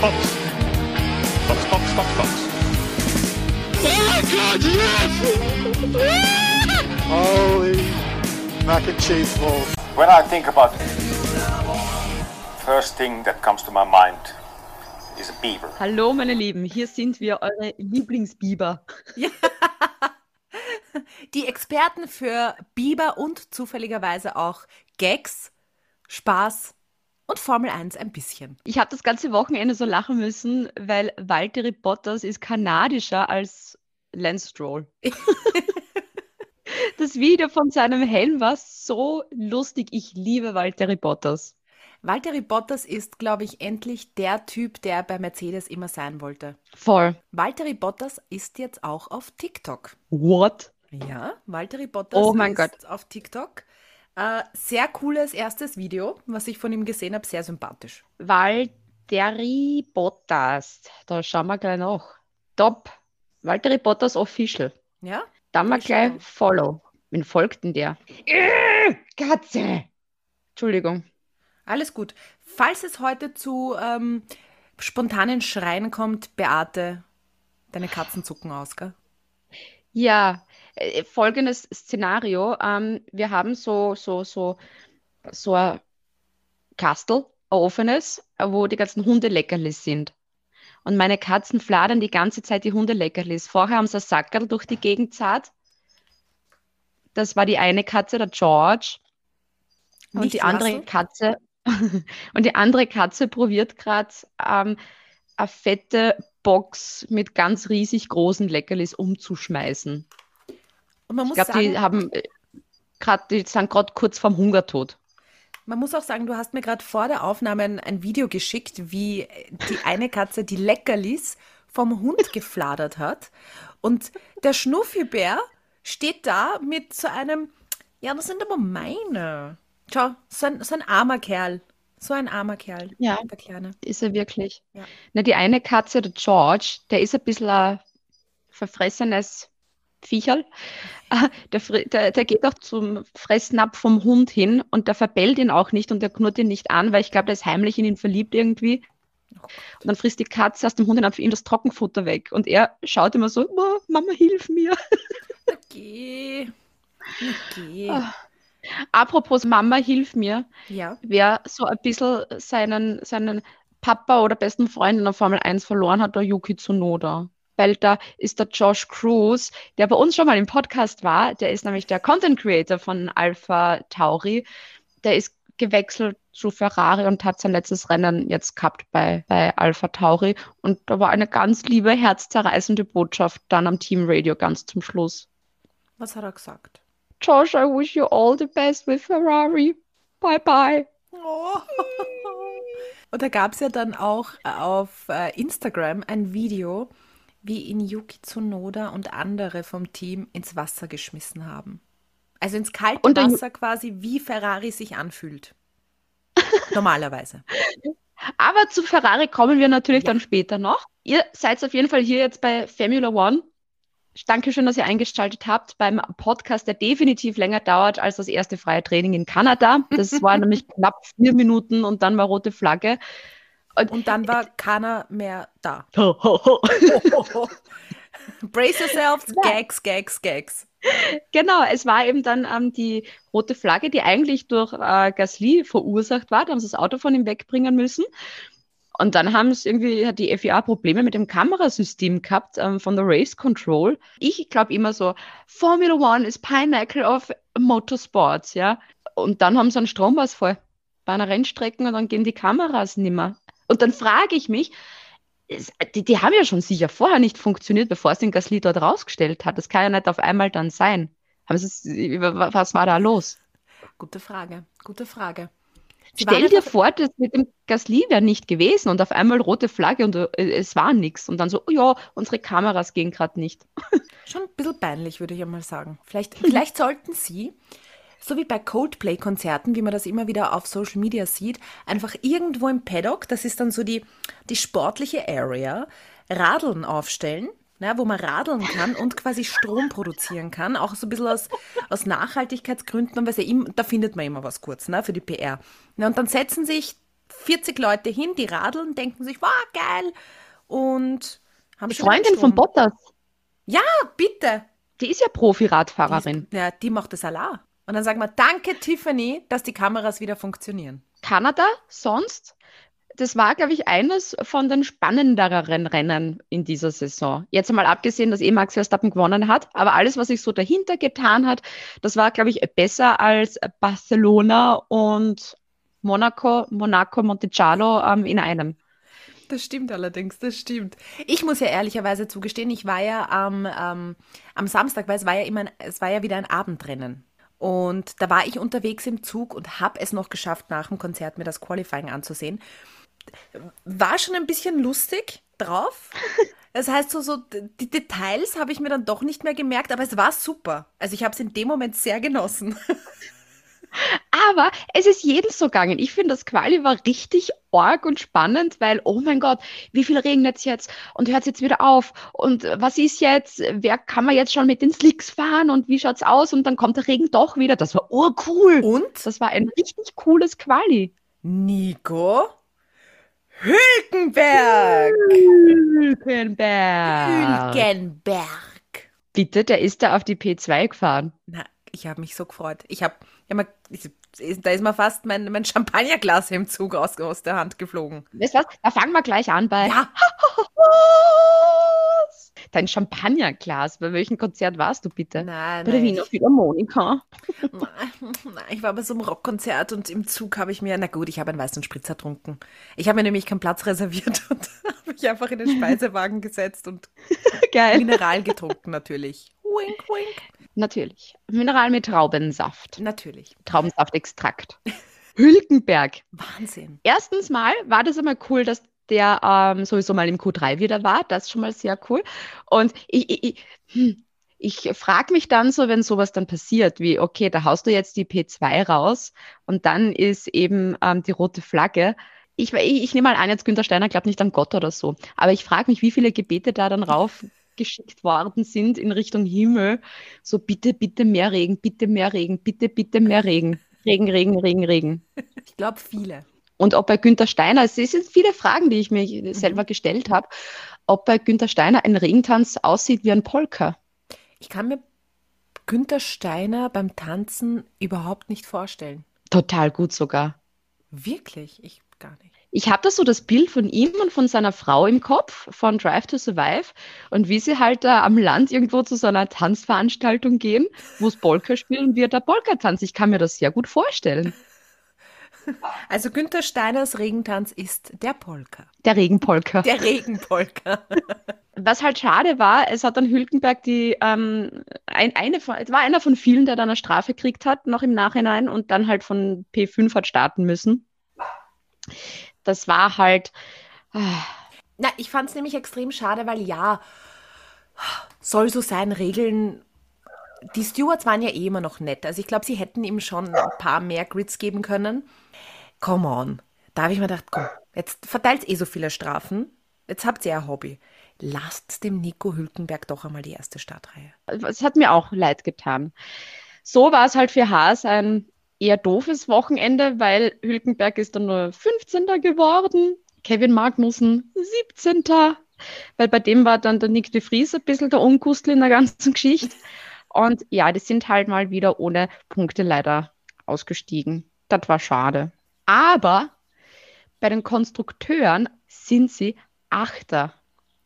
Fox. Fox, Fox, Fox, Fox. Oh my God, yes! Holy mac and cheese balls. When I think about it, first thing that comes to my mind is a beaver. Hallo, meine Lieben, hier sind wir, eure Lieblingsbiber. Die Experten für Biber und zufälligerweise auch Gags, Spaß und Formel 1 ein bisschen. Ich habe das ganze Wochenende so lachen müssen, weil Valtteri Bottas ist kanadischer als Lance Stroll. das Video von seinem Helm war so lustig. Ich liebe Valtteri Bottas. Valtteri Bottas ist, glaube ich, endlich der Typ, der bei Mercedes immer sein wollte. Voll. Valtteri Bottas ist jetzt auch auf TikTok. What? Ja, Valtteri Bottas Oh ist Gott. auf TikTok. Äh, sehr cooles erstes Video, was ich von ihm gesehen habe, sehr sympathisch. Valtteri Bottas. Da schauen wir gleich nach. Top. Valtteri Bottas Official. Ja? Dann mal Ich gleich schau. Follow. Wen folgt denn der? Äh, Katze. Entschuldigung. Alles gut. Falls es heute zu ähm, spontanen Schreien kommt, Beate, deine Katzen zucken aus, gell? Ja, äh, folgendes Szenario. Ähm, wir haben so, so, so, so ein Kastel, ein offenes, wo die ganzen Hundeleckerlis sind. Und meine Katzen fladern die ganze Zeit die Hundeleckerlis. Vorher haben sie ein Sackerl durch die Gegend zart. Das war die eine Katze, der George. Und Nicht die andere Russell? Katze, und die andere Katze probiert gerade ähm, eine fette Box mit ganz riesig großen Leckerlis umzuschmeißen. Und man Ich muss glaube, sagen, die haben gerade, die sind gerade kurz vorm Hungertod. Man muss auch sagen, du hast mir gerade vor der Aufnahme ein, ein Video geschickt, wie die eine Katze die Leckerlis vom Hund gefladert hat. Und der Schnuffibär steht da mit so einem, ja, das sind aber meine. Schau, so ein, so ein armer Kerl. So ein armer Kerl. Ja. Der Kleine. Ist er wirklich? Ja. Na, die eine Katze, der George, der ist ein bisschen ein verfressenes Viecherl. Äh, Der, der, der geht auch zum Fressnapf vom Hund hin und der verbellt ihn auch nicht und der knurrt ihn nicht an, weil ich glaube, der ist heimlich in ihn verliebt irgendwie. Und dann frisst die Katze aus dem Hundenapf ihm das Trockenfutter weg und er schaut immer so, "Ma, Mama, hilf mir. Okay. Okay. Ah. Apropos Mama, hilf mir. Ja. wer so ein bisschen seinen, seinen Papa oder besten Freund in der Formel 1 verloren hat, der Yuki Tsunoda. Weil da ist der Josh Cruz, der bei uns schon mal im Podcast war, der ist nämlich der Content Creator von Alpha Tauri. Der ist gewechselt zu Ferrari und hat sein letztes Rennen jetzt gehabt bei, bei Alpha Tauri. Und da war eine ganz liebe, herzzerreißende Botschaft dann am Teamradio ganz zum Schluss. Was hat er gesagt? Josh, I wish you all the best with Ferrari. Bye bye. Oh. Und da gab es ja dann auch auf äh, Instagram ein Video, wie ihn Yuki Tsunoda und andere vom Team ins Wasser geschmissen haben. Also ins kalte Und Wasser quasi, wie Ferrari sich anfühlt. Normalerweise. Aber zu Ferrari kommen wir natürlich dann später noch. Ihr seid auf jeden Fall hier jetzt bei Formula One. Dankeschön, dass ihr eingeschaltet habt beim Podcast, der definitiv länger dauert als das erste freie Training in Kanada. Das war nämlich knapp vier Minuten und dann war rote Flagge. Und dann war keiner mehr da. Ho, ho, ho. Brace yourselves, Gags, Gags, Gags. Genau, es war eben dann ähm, die rote Flagge, die eigentlich durch äh, Gasly verursacht war. Da haben sie das Auto von ihm wegbringen müssen. Und dann haben es irgendwie, hat die FIA Probleme mit dem Kamerasystem gehabt ähm, von der Race Control. Ich glaube immer so, Formula One ist Pinnacle of Motorsports, ja. Und dann haben sie einen Stromausfall bei einer Rennstrecke und dann gehen die Kameras nimmer. Und dann frage ich mich, die, die haben ja schon sicher vorher nicht funktioniert, bevor es den Gasly dort rausgestellt hat. Das kann ja nicht auf einmal dann sein. Es- was war da los? Gute Frage, gute Frage. Sie Stell dir vor, das mit dem Gasly wäre nicht gewesen und auf einmal rote Flagge und äh, es war nichts. Und dann so, oh ja, unsere Kameras gehen gerade nicht. Schon ein bisschen peinlich, würde ich einmal sagen. Vielleicht, vielleicht sollten Sie, so wie bei Coldplay-Konzerten, wie man das immer wieder auf Social Media sieht, einfach irgendwo im Paddock, das ist dann so die, die sportliche Area, Radeln aufstellen, ne, wo man radeln kann und quasi Strom produzieren kann. Auch so ein bisschen aus, aus Nachhaltigkeitsgründen. Man weiß ja, im- da findet man immer was kurz ne, für die PR. Ne, und dann setzen sich 40 Leute hin, die radeln, denken sich, wow, geil. Und haben Die schon Freundin von Bottas, Ja, bitte. die ist ja Profi-Radfahrerin. Ja, die macht das allein. Und dann sagen wir, danke Tiffany, dass die Kameras wieder funktionieren. Kanada sonst, das war, glaube ich, eines von den spannenderen Rennen in dieser Saison. Jetzt mal abgesehen, dass eh Max Verstappen gewonnen hat, aber alles, was sich so dahinter getan hat, das war, glaube ich, besser als Barcelona und Monaco, Monaco, Monticello ähm, in einem. Das stimmt allerdings, das stimmt. Ich muss ja ehrlicherweise zugestehen, ich war ja am, ähm, am Samstag, weil es war ja immer, ein, es war ja wieder ein Abendrennen. Und da war ich unterwegs im Zug und habe es noch geschafft, nach dem Konzert mir das Qualifying anzusehen. War schon ein bisschen lustig drauf. Das heißt, so, so die Details habe ich mir dann doch nicht mehr gemerkt, aber es war super. Also ich habe es in dem Moment sehr genossen. Aber es ist jedem so gegangen. Ich finde, das Quali war richtig arg und spannend, weil, oh mein Gott, wie viel regnet es jetzt und hört es jetzt wieder auf? Und was ist jetzt? Wer kann man jetzt schon mit den Slicks fahren und wie schaut's aus? Und dann kommt der Regen doch wieder. Das war urcool. Und Das war ein richtig cooles Quali. Nico Hülkenberg. Hülkenberg. Hülkenberg. Bitte, der ist da auf die P2 gefahren. Na, ich habe mich so gefreut. Ich habe, ja, mal- ich, da ist mir fast mein, mein Champagnerglas im Zug aus, aus der Hand geflogen. Weißt du was? Da fangen wir gleich an bei Ja, dein Champagnerglas. Bei welchem Konzert warst du bitte? nein, Bei der nein, Wiener Philharmonika. Nein, nein, ich war bei so einem Rockkonzert und im Zug habe ich mir, na gut, ich habe einen weißen Spritzer getrunken. Ich habe mir nämlich keinen Platz reserviert und habe mich einfach in den Speisewagen gesetzt und Geil. Mineral getrunken natürlich. Wink, wink. Natürlich. Mineral mit Traubensaft. Natürlich. Traubensaftextrakt. Hülkenberg. Wahnsinn. Erstens mal war das einmal cool, dass der ähm, sowieso mal im Q3 wieder war. Das ist schon mal sehr cool. Und ich, ich, ich, hm, ich frage mich dann so, wenn sowas dann passiert, wie, okay, da haust du jetzt die P2 raus und dann ist eben ähm, die rote Flagge. Ich, ich, ich nehme mal an, jetzt Günther Steiner glaubt nicht an Gott oder so. Aber ich frage mich, wie viele Gebete da dann raufgeschickt worden sind in Richtung Himmel. So, bitte, bitte mehr Regen, bitte mehr Regen, bitte, bitte mehr Regen. Regen, Regen, Regen, Regen. Ich glaube, viele. Und ob bei Günther Steiner, es sind viele Fragen, die ich mir selber gestellt habe, ob bei Günther Steiner ein Regentanz aussieht wie ein Polka. Ich kann mir Günther Steiner beim Tanzen überhaupt nicht vorstellen. Total gut sogar. Wirklich? Ich gar nicht. Ich habe da so das Bild von ihm und von seiner Frau im Kopf, von Drive to Survive, und wie sie halt da am Land irgendwo zu so einer Tanzveranstaltung gehen, wo es Polka spielen er da Polka tanzt. Ich kann mir das sehr gut vorstellen. Also Günther Steiners Regentanz ist der Polka. Der Regenpolka. Der Regenpolka. Was halt schade war, es hat dann Hülkenberg die, ähm, ein, eine von, es war einer von vielen, der dann eine Strafe gekriegt hat, noch im Nachhinein und dann halt von P5 hat starten müssen. Das war halt, Na, ich fand es nämlich extrem schade, weil ja, soll so sein, Regeln. Die Stewards waren ja eh immer noch nett. Also ich glaube, sie hätten ihm schon ein paar mehr Grids geben können. Come on. Da habe ich mir gedacht, komm, jetzt verteilt eh so viele Strafen. Jetzt habt ihr ja ein Hobby. Lasst dem Nico Hülkenberg doch einmal die erste Startreihe. es hat mir auch leid getan. So war es halt für Haas ein eher doofes Wochenende, weil Hülkenberg ist dann nur 15. geworden, Kevin Magnussen 17. Weil bei dem war dann der Nick de Vries ein bisschen der Unkustel in der ganzen Geschichte. Und ja, die sind halt mal wieder ohne Punkte leider ausgestiegen. Das war schade. Aber bei den Konstrukteuren sind sie Achter.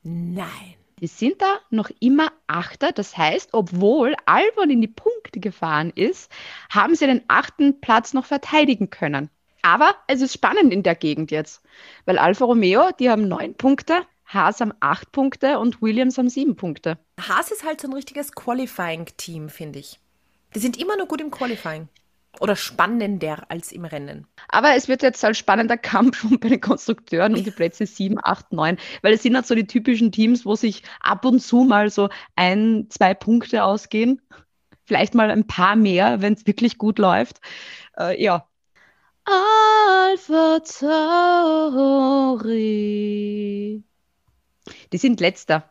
Nein. Die sind da noch immer Achter. Das heißt, obwohl Albon in die Punkte gefahren ist, haben sie den achten Platz noch verteidigen können. Aber es ist spannend in der Gegend jetzt, weil Alfa Romeo, die haben neun Punkte, Haas haben acht Punkte und Williams haben sieben Punkte. Haas ist halt so ein richtiges Qualifying-Team, finde ich. Die sind immer nur gut im Qualifying. Oder spannender als im Rennen. Aber es wird jetzt ein spannender Kampf bei den Konstrukteuren um die Plätze 7, 8, 9, weil es sind halt so die typischen Teams, wo sich ab und zu mal so ein, zwei Punkte ausgehen. Vielleicht mal ein paar mehr, wenn es wirklich gut läuft. Äh, ja. Alpha Tauri. Die sind letzter.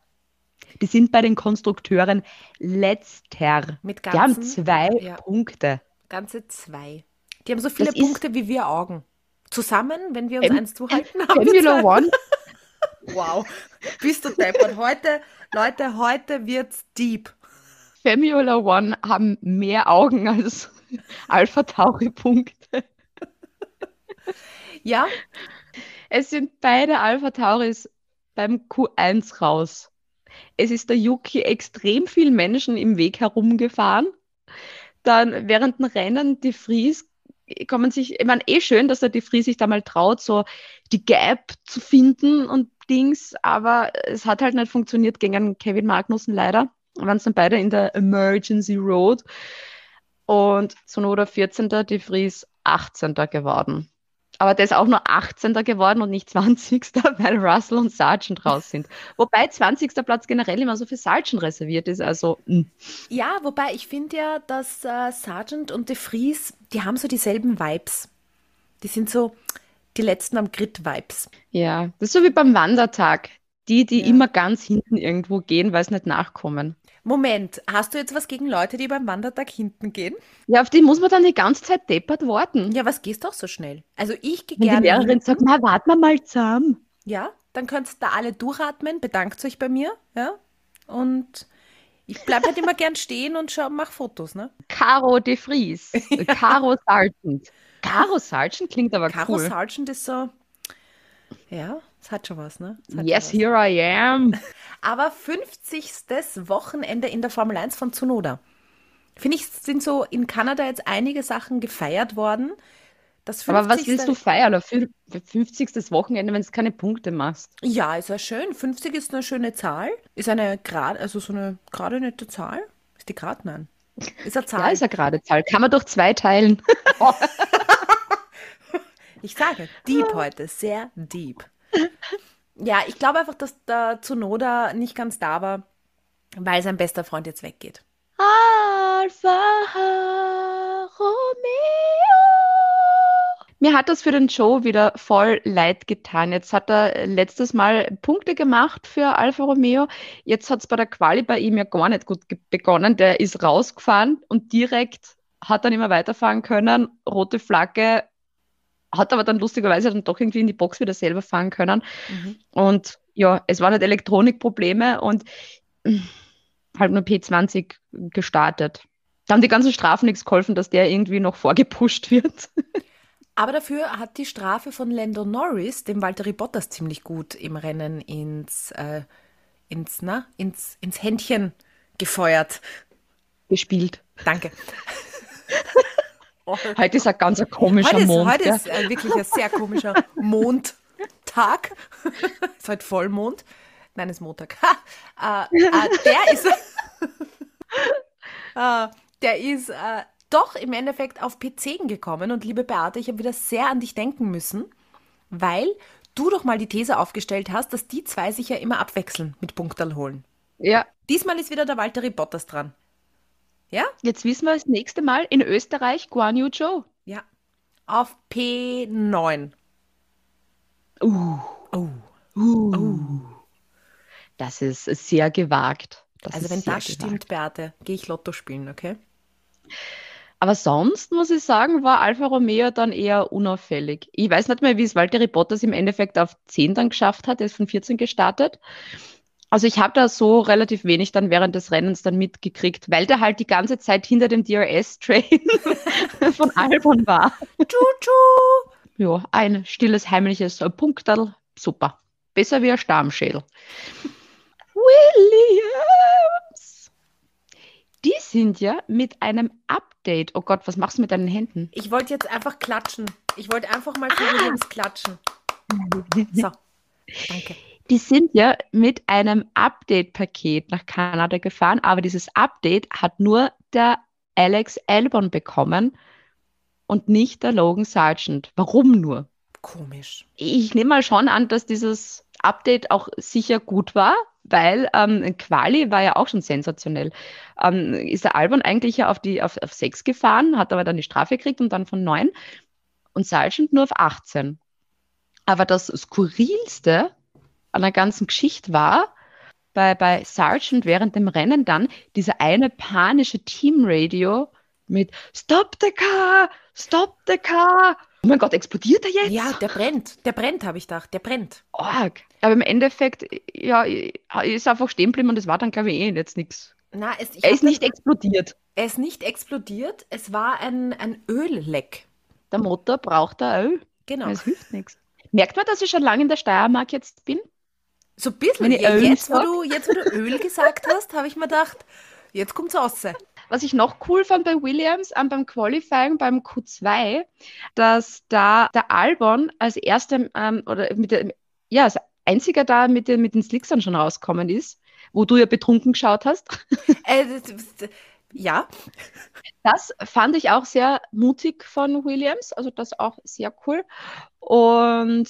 Die sind bei den Konstrukteuren letzter. Mit Die haben ganzen, zwei ja. Punkte. Ganze zwei. Die haben so viele Das Punkte wie wir Augen. Zusammen, wenn wir uns Em- eins zuhalten, haben wir Formula zwei. One, Wow, bist du deppert. Heute, Leute, heute wird's deep. Formula One haben mehr Augen als Alpha Tauri Punkte. Ja, Es sind beide Alpha Tauris beim Q1 raus. Es ist der Yuki extrem viel Menschen im Weg herumgefahren. Dann während dem Rennen die Fries kommen sich, ich meine, eh schön, dass der die Fries sich da mal traut, so die Gap zu finden und Dings, aber es hat halt nicht funktioniert gegen Kevin Magnussen leider. Waren es dann beide in der Emergency Road und Sonoda 14. die Fries 18. geworden. Aber der ist auch nur 18. geworden und nicht 20. weil Russell und Sargent raus sind. Wobei 20. Platz generell immer so für Sargent reserviert ist. Also, mh. ja, wobei ich finde ja, dass äh, Sargent und De Vries, die haben so dieselben Vibes. Die sind so die letzten am Grid-Vibes. ja, das ist so wie beim Wandertag. Die, die Ja. immer ganz hinten irgendwo gehen, weil sie nicht nachkommen. Moment, hast du jetzt was gegen Leute, die beim Wandertag hinten gehen? Ja, auf die muss man dann die ganze Zeit deppert warten. Ja, was gehst doch so schnell? Also ich gehe Wenn die gerne Lehrerin hinten. sagt, na, warten wir mal zusammen. Ja, dann könnt ihr da alle durchatmen, bedankt euch bei mir, ja? Und ich bleibe halt immer gern stehen und schau, mach Fotos, ne? Caro de Vries. Caro Sargent. Caro Sargent klingt aber Caro cool. Sargent ist so, ja, es hat schon was, ne? Yes, was. here I am. Aber 50. Wochenende in der Formel 1 von Tsunoda. Finde ich, sind so in Kanada jetzt einige Sachen gefeiert worden. Das Aber was 50. willst du feiern? Für 50. Wochenende, wenn du keine Punkte machst? Ja, ist ja schön. 50 ist eine schöne Zahl. Ist eine gerade, also so eine gerade nette Zahl. Ist die gerade? Nein. Ist eine Zahl. Ja, ist eine gerade Zahl. Kann man durch zwei teilen. Ich sage, deep heute, sehr deep. Ja, ich glaube einfach, dass der Tsunoda nicht ganz da war, weil sein bester Freund jetzt weggeht. Alfa Romeo. Mir hat das für den Joe wieder voll leid getan. Jetzt hat er letztes Mal Punkte gemacht für Alfa Romeo. Jetzt hat es bei der Quali bei ihm ja gar nicht gut begonnen. Der ist rausgefahren und direkt hat dann immer weiterfahren können. Rote Flagge, hat aber dann lustigerweise dann doch irgendwie in die Box wieder selber fahren können. Und ja, es waren halt Elektronikprobleme und mm, halt nur P20 gestartet. Da haben die ganzen Strafen nichts geholfen, dass der irgendwie noch vorgepusht wird. Aber dafür hat die Strafe von Lando Norris dem Valtteri Bottas ziemlich gut im Rennen ins, äh, ins, na, ins, ins Händchen gefeuert. gespielt. Danke. Heute ist ein ganz ein komischer Heute ist, Mond. heute gell? ist äh, wirklich ein sehr komischer Mondtag. ist heute Vollmond. Nein, ist Montag. Ha! Äh, äh, der ist, äh, der ist äh, doch im Endeffekt auf P10 gekommen. Und liebe Beate, ich habe wieder sehr an dich denken müssen, weil du doch mal die These aufgestellt hast, dass die zwei sich ja immer abwechseln mit Punktal holen. ja, Diesmal ist wieder der Valtteri Bottas dran. Ja? jetzt wissen wir das nächste Mal in Österreich Guan Yu Zhou. Ja. Auf P9. Uh, Oh. das ist sehr gewagt. Das Also wenn das gewagt. stimmt, Beate, gehe ich Lotto spielen, okay? Aber sonst muss ich sagen, war Alfa Romeo dann eher unauffällig. Ich weiß nicht mehr, wie es Valtteri Bottas im Endeffekt auf 10 dann geschafft hat. Er ist von 14 gestartet. Also ich habe da so relativ wenig dann während des Rennens dann mitgekriegt, weil der halt die ganze Zeit hinter dem DRS-Train von Albon war. Tschu-tschu! Ja, ein stilles, heimliches Punkterl. Super. Besser wie ein Stammschädel. Williams! Die sind ja mit einem Update. Oh Gott, was machst du mit deinen Händen? Ich wollte jetzt einfach klatschen. Ich wollte einfach mal für Williams klatschen. So, danke. Die sind ja mit einem Update-Paket nach Kanada gefahren, aber dieses Update hat nur der Alex Albon bekommen und nicht der Logan Sargent. Warum nur? Komisch. Ich nehme mal schon an, dass dieses Update auch sicher gut war, weil ähm, Quali war ja auch schon sensationell. Ähm, ist der Albon eigentlich ja auf die auf, auf 6 gefahren, hat aber dann die Strafe gekriegt und dann von 9 und Sargent nur auf 18. Aber das Skurrilste an der ganzen Geschichte war, bei, bei Sargent während dem Rennen dann dieser eine panische Teamradio mit Stop the car! Stop the car! Oh mein Gott, explodiert er jetzt? Ja, der brennt. Der brennt, habe ich gedacht. Der brennt. Arg. Aber im Endeffekt, ja, ist einfach stehen geblieben und das war dann, glaube ich, eh jetzt nichts. Na, es, Er ist nicht das- explodiert. Er ist nicht explodiert. Es war ein, ein Ölleck. Der Motor braucht da Öl. Genau. Es hilft nichts. Merkt man, dass ich schon lange in der Steiermark jetzt bin? So ein bisschen. Ja, jetzt, wo du, jetzt, wo du Öl gesagt hast, habe ich mir gedacht, jetzt kommt's raus. Was ich noch cool fand bei Williams ähm, beim Qualifying beim Q2, dass da der Albon als erster ähm, oder mit der, ja, als einziger da mit den, mit den Slicksern schon rausgekommen ist, wo du ja betrunken geschaut hast. Äh, ja, Das fand ich auch sehr mutig von Williams, also das auch sehr cool. Und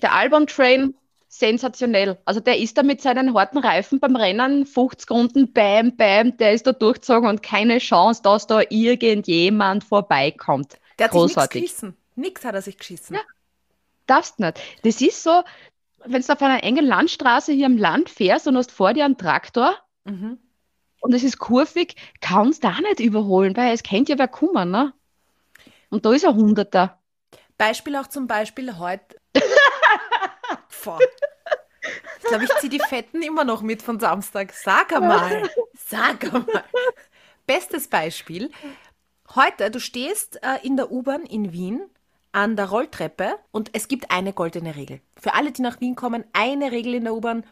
der Albon Train, sensationell. Also der ist da mit seinen harten Reifen beim Rennen, 50 Runden, bam, bam, der ist da durchgezogen und keine Chance, dass da irgendjemand vorbeikommt. der hat sich nichts Großartig. geschissen. Nix hat er sich geschissen. Ja. Darfst nicht. Das ist so, wenn du auf einer engen Landstraße hier im Land fährst und hast vor dir einen Traktor Mhm. und es ist kurvig, kannst du da nicht überholen, weil es kennt ja wer kommen, ne? Und da ist ein Hunderter. Beispiel auch zum Beispiel heute. Boah. Ich glaube, ich ziehe die Fetten immer noch mit von Samstag. Sag einmal. Sag einmal. Bestes Beispiel. Heute, du stehst äh, in der U-Bahn in Wien an der Rolltreppe und es gibt eine goldene Regel. Für alle, die nach Wien kommen, eine Regel in der U-Bahn.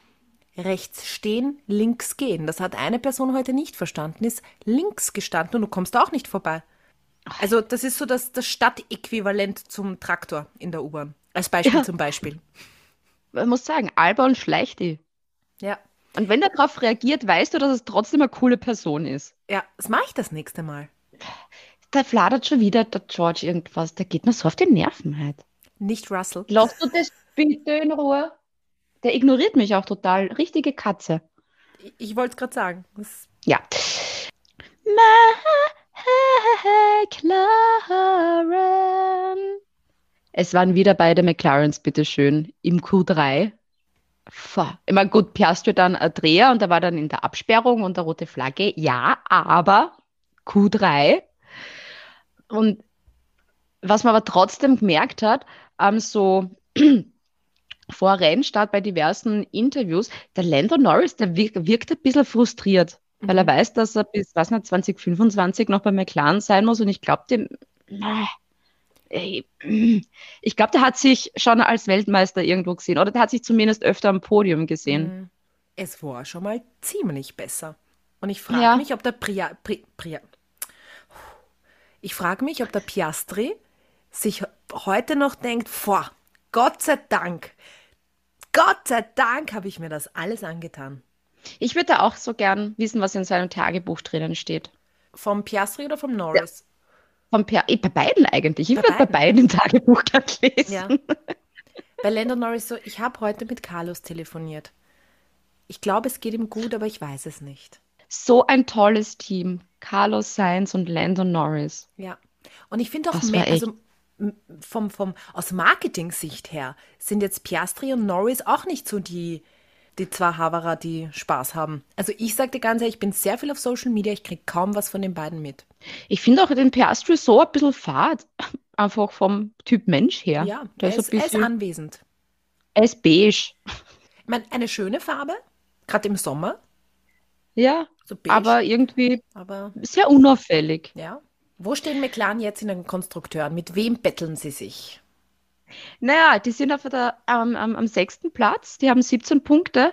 Rechts stehen, links gehen. Das hat eine Person heute nicht verstanden, ist links gestanden und du kommst auch nicht vorbei. Also das ist so das, das Stadtäquivalent zum Traktor in der U-Bahn. Als Beispiel Ja. zum Beispiel. Man muss sagen, Albon schleicht die. Ja. Und wenn er darauf reagiert, weißt du, dass es trotzdem eine coole Person ist. Ja, das mache ich das nächste Mal. Da fladert schon wieder der George irgendwas. Der geht mir so auf die Nerven halt. Nicht Russell. Lass du das bitte in Ruhe? Der ignoriert mich auch total. Richtige Katze. Ich, ich wollte es gerade sagen. Das, Ja. McLaren. Es waren wieder beide McLarens, bitteschön, im Q3. Puh. Ich meine, gut, Piastri dann ein Dreher und da war dann in der Absperrung und der rote Flagge. Ja, aber Q3. Und was man aber trotzdem gemerkt hat, ähm, so vor Rennstart bei diversen Interviews, der Lando Norris, der wirkt, wirkt ein bisschen frustriert, weil er weiß, dass er bis was nicht, 2025 noch bei McLaren sein muss und ich glaube, dem. Ey, Ich glaube, der hat sich schon als Weltmeister irgendwo gesehen oder der hat sich zumindest öfter am Podium gesehen. Mhm. Es war schon mal ziemlich besser. Und ich frage Ja. mich, ob der Priya, Pri, Priya, ich frage mich, ob der Piastri sich heute noch denkt, boah, Gott sei Dank, Gott sei Dank habe ich mir das alles angetan. Ich würde auch so gern wissen, was in seinem Tagebuch drinnen steht. Vom Piastri oder vom Norris? Vom per eh, bei beiden eigentlich. Ich würde bei beiden. im Tagebuch gern lesen. Ja. Bei Lando Norris so, ich habe heute mit Carlos telefoniert. Ich glaube, es geht ihm gut, aber ich weiß es nicht. So ein tolles Team. Carlos Sainz und Lando Norris. Ja. Und ich finde auch, Das mehr, also vom, vom, aus Marketing-Sicht her sind jetzt Piastri und Norris auch nicht so die, die zwei Haverer, die Spaß haben. Also ich sage dir ganz ehrlich, ich bin sehr viel auf Social Media, ich kriege kaum was von den beiden mit. Ich finde auch den Piastri so ein bisschen fad. Einfach vom Typ Mensch her. Ja, Der er ist ist, ein er ist bisschen, anwesend. er ist beige. Ich meine, eine schöne Farbe, gerade im Sommer, Ja, so aber irgendwie aber sehr unauffällig. ja. Wo stehen McLaren jetzt in den Konstrukteuren? Mit wem betteln sie sich? Naja, die sind auf der, am, am, am sechsten Platz, die haben 17 Punkte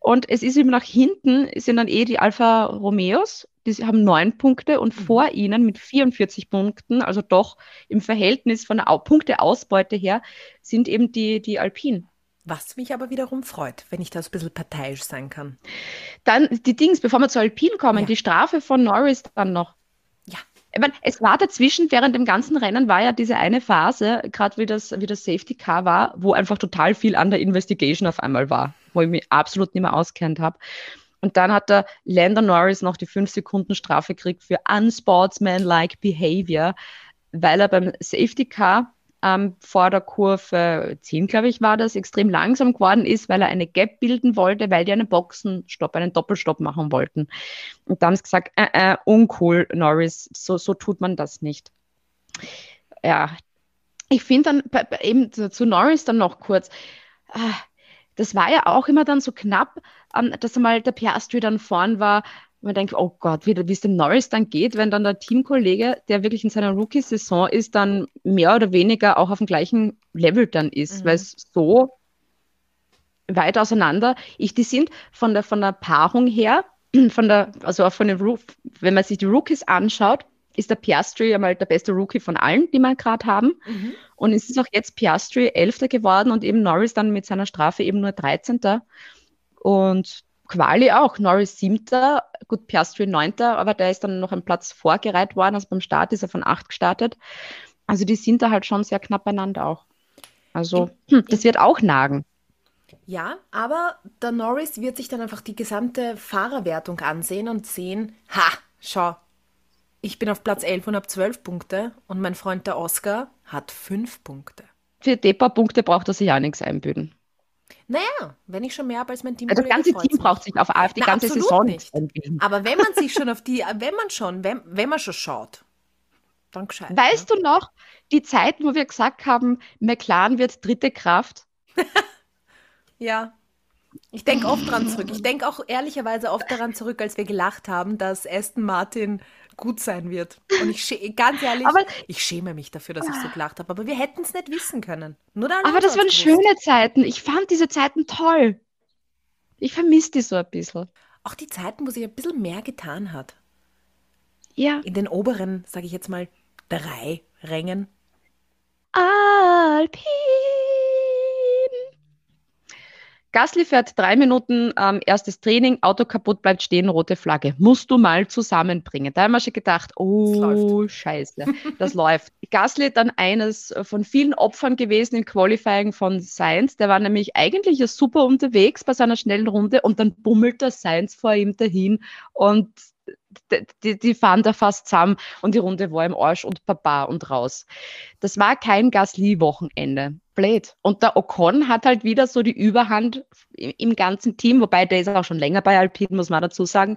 und es ist eben nach hinten, sind dann eh die Alfa Romeos, die haben neun Punkte und Mhm. vor ihnen mit 44 Punkten, also doch im Verhältnis von der Au- Punkteausbeute her, sind eben die, die Alpinen. Was mich aber wiederum freut, wenn ich da so ein bisschen parteiisch sein kann. Dann die Dings, bevor wir zu Alpine kommen, Ja. die Strafe von Norris dann noch. Ja. Ich meine, es war dazwischen, während dem ganzen Rennen war ja diese eine Phase, gerade wie das, wie das Safety Car war, wo einfach total viel an der Investigation auf einmal war, wo ich mich absolut nicht mehr auskennt habe. Und dann hat der Lando Norris noch die 5 Sekunden Strafe gekriegt für unsportsmanlike behavior, weil er beim Safety Car ähm, vor der Kurve 10, glaube ich, war das, extrem langsam geworden ist, weil er eine Gap bilden wollte, weil die einen Boxenstopp, einen Doppelstopp machen wollten. Und da haben sie gesagt, äh, äh, uncool, Norris, so, so tut man das nicht. Ja, ich finde dann eben zu, Norris dann noch kurz, ah, das war ja auch immer dann so knapp, ähm, dass einmal der Piastri dann vorn war. Und man denkt, oh Gott, wie es dem Norris dann geht, wenn dann der Teamkollege, der wirklich in seiner Rookie-Saison ist, dann mehr oder weniger auch auf dem gleichen Level dann ist, weil es so weit auseinander. Ich, die sind von der, von der Paarung her, von der, also auch von den wenn man sich die Rookies anschaut, ist der Piastri einmal der beste Rookie von allen, die wir gerade haben. Und es ist auch jetzt Piastri Elfter geworden und eben Norris dann mit seiner Strafe eben nur 13. Und Quali auch, Norris Siebter, gut, Piastri Neunter, aber der ist dann noch einen Platz vorgereiht worden, also beim Start ist er von acht gestartet. Also die sind da halt schon sehr knapp beieinander auch. Also, hm, das wird auch nagen. Ja, aber der Norris wird sich dann einfach die gesamte Fahrerwertung ansehen und sehen, ha, schau, ich bin auf Platz 11 und habe 12 Punkte und mein Freund der Oscar hat 5 Punkte. Für die paar Punkte braucht er sich auch nichts einbüden. Naja, wenn ich schon mehr habe als mein Team. Also das ganze Team braucht sich auf, auf die Na, ganze Saison nicht. nichts einbilden. Aber wenn man sich schon auf die, wenn man schon, wenn, wenn man schon schaut, dann gescheit. Weißt du noch, die Zeiten, wo wir gesagt haben, McLaren wird dritte Kraft? Ja. Ich denke oft dran zurück. Ich denke auch ehrlicherweise oft daran zurück, als wir gelacht haben, dass Aston Martin gut sein wird. Und ich ganz ehrlich, Aber- ich schäme mich dafür, dass ich so gelacht habe. Aber wir hätten es nicht wissen können. Nur der Aber das waren gewusst. schöne Zeiten. Ich fand diese Zeiten toll. Ich vermisse die so ein bisschen. Auch die Zeiten, wo sich ein bisschen mehr getan hat. Ja. In den oberen, sage ich jetzt mal, drei Rängen. Alpin. Gasly fährt drei Minuten ähm, erstes Training, Auto kaputt, bleibt stehen, rote Flagge. Musst du mal zusammenbringen. Da haben wir schon gedacht, oh, scheiße, das läuft. Gasly dann eines von vielen Opfern gewesen im Qualifying von Sainz. Der war nämlich eigentlich ja super unterwegs bei seiner schnellen Runde und dann bummelt der Sainz vor ihm dahin und d- die, die fahren da fast zusammen und die Runde war im Arsch und Papa und raus. Das war kein Gasly-Wochenende. Blöd. Und der Ocon hat halt wieder so die Überhand im, ganzen Team, wobei der ist auch schon länger bei Alpine, muss man dazu sagen.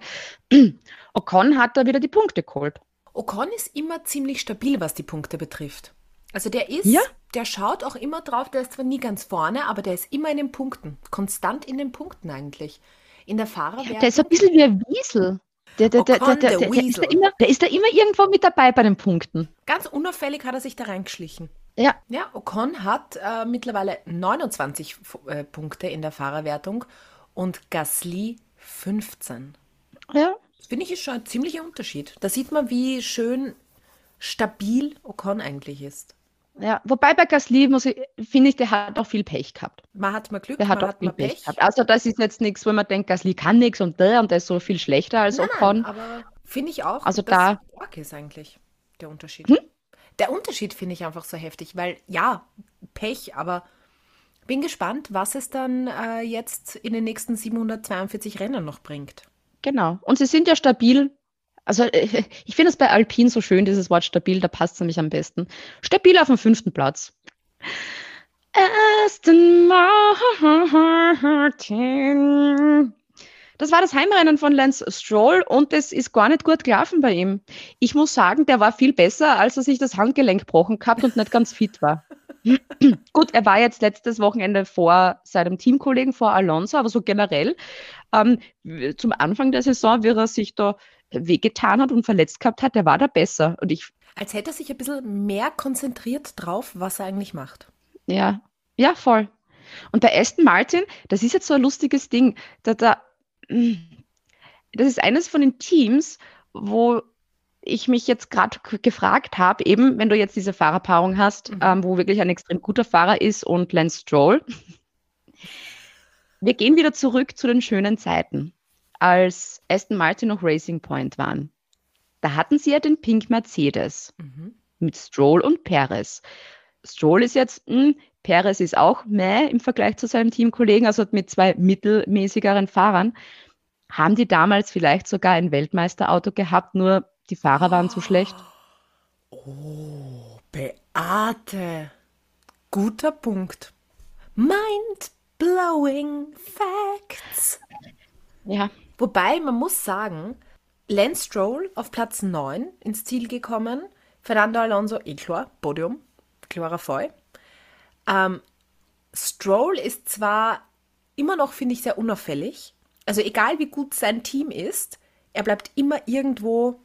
Ocon hat da wieder die Punkte geholt. Ocon ist immer ziemlich stabil, was die Punkte betrifft. Also der ist, Ja. der schaut auch immer drauf, der ist zwar nie ganz vorne, aber der ist immer in den Punkten. Konstant in den Punkten eigentlich. In der Fahrerwertung. Der ist so ein bisschen wie ein Wiesel. Der, der, der, der ist da immer irgendwo mit dabei bei den Punkten. Ganz unauffällig hat er sich da reingeschlichen. Ja, Ja, Ocon hat äh, mittlerweile 29 F- äh, Punkte in der Fahrerwertung und Gasly 15. ja. Das finde ich ist schon ein ziemlicher Unterschied. Da sieht man, wie schön stabil Ocon eigentlich ist. Ja, wobei bei Gasly muss ich, finde ich, der hat auch viel Pech gehabt. Man hat mal Glück, Der hat man auch hat viel Pech Pech. gehabt. Also das ist jetzt nichts, wo man denkt, Gasly kann nichts und der und der ist so viel schlechter als Nein, Ocon. nein, aber finde ich auch, Also dass da- Hm? arg ist eigentlich der Unterschied. Der Unterschied finde ich einfach so heftig, weil ja, Pech, aber bin gespannt, was es dann äh, jetzt in den nächsten 742 Rennen noch bringt. Genau. Und sie sind ja stabil. Also äh, ich finde es bei Alpine so schön, dieses Wort stabil, da passt es nämlich am besten. Stabil auf dem fünften Platz. Aston Martin. Das war das Heimrennen von Lance Stroll und es ist gar nicht gut gelaufen bei ihm. Ich muss sagen, der war viel besser, als er sich das Handgelenk gebrochen gehabt und nicht ganz fit war. Gut, er war jetzt letztes Wochenende vor seinem Teamkollegen, vor Alonso, aber so generell ähm, zum Anfang der Saison, wie er sich da wehgetan hat und verletzt gehabt hat, der war da besser. Und ich, Als hätte er sich ein bisschen mehr konzentriert drauf, was er eigentlich macht. ja, ja, voll. Und bei Aston Martin, das ist jetzt so ein lustiges Ding. Da, da, das ist eines von den Teams, wo ich mich jetzt gerade gefragt habe, eben, wenn du jetzt diese Fahrerpaarung hast, Mhm. ähm, wo wirklich ein extrem guter Fahrer ist und Lance Stroll. Wir gehen wieder zurück zu den schönen Zeiten, als Aston Martin noch Racing Point waren. Da hatten sie ja den Pink Mercedes Mhm. mit Stroll und Perez. Stroll ist jetzt, mh, Perez ist auch meh im Vergleich zu seinem Teamkollegen, also mit zwei mittelmäßigeren Fahrern. Haben die damals vielleicht sogar ein Weltmeisterauto gehabt, nur die Fahrer waren zu schlecht? Beate, guter Punkt. Mind-blowing Facts. Ja, Wobei, man muss sagen, Lance Stroll auf Platz 9 ins Ziel gekommen, Fernando Alonso, eh klar, Podium. Chlorafeu. Ähm, Stroll ist zwar immer noch, finde ich, sehr unauffällig. Also egal wie gut sein Team ist, er bleibt immer irgendwo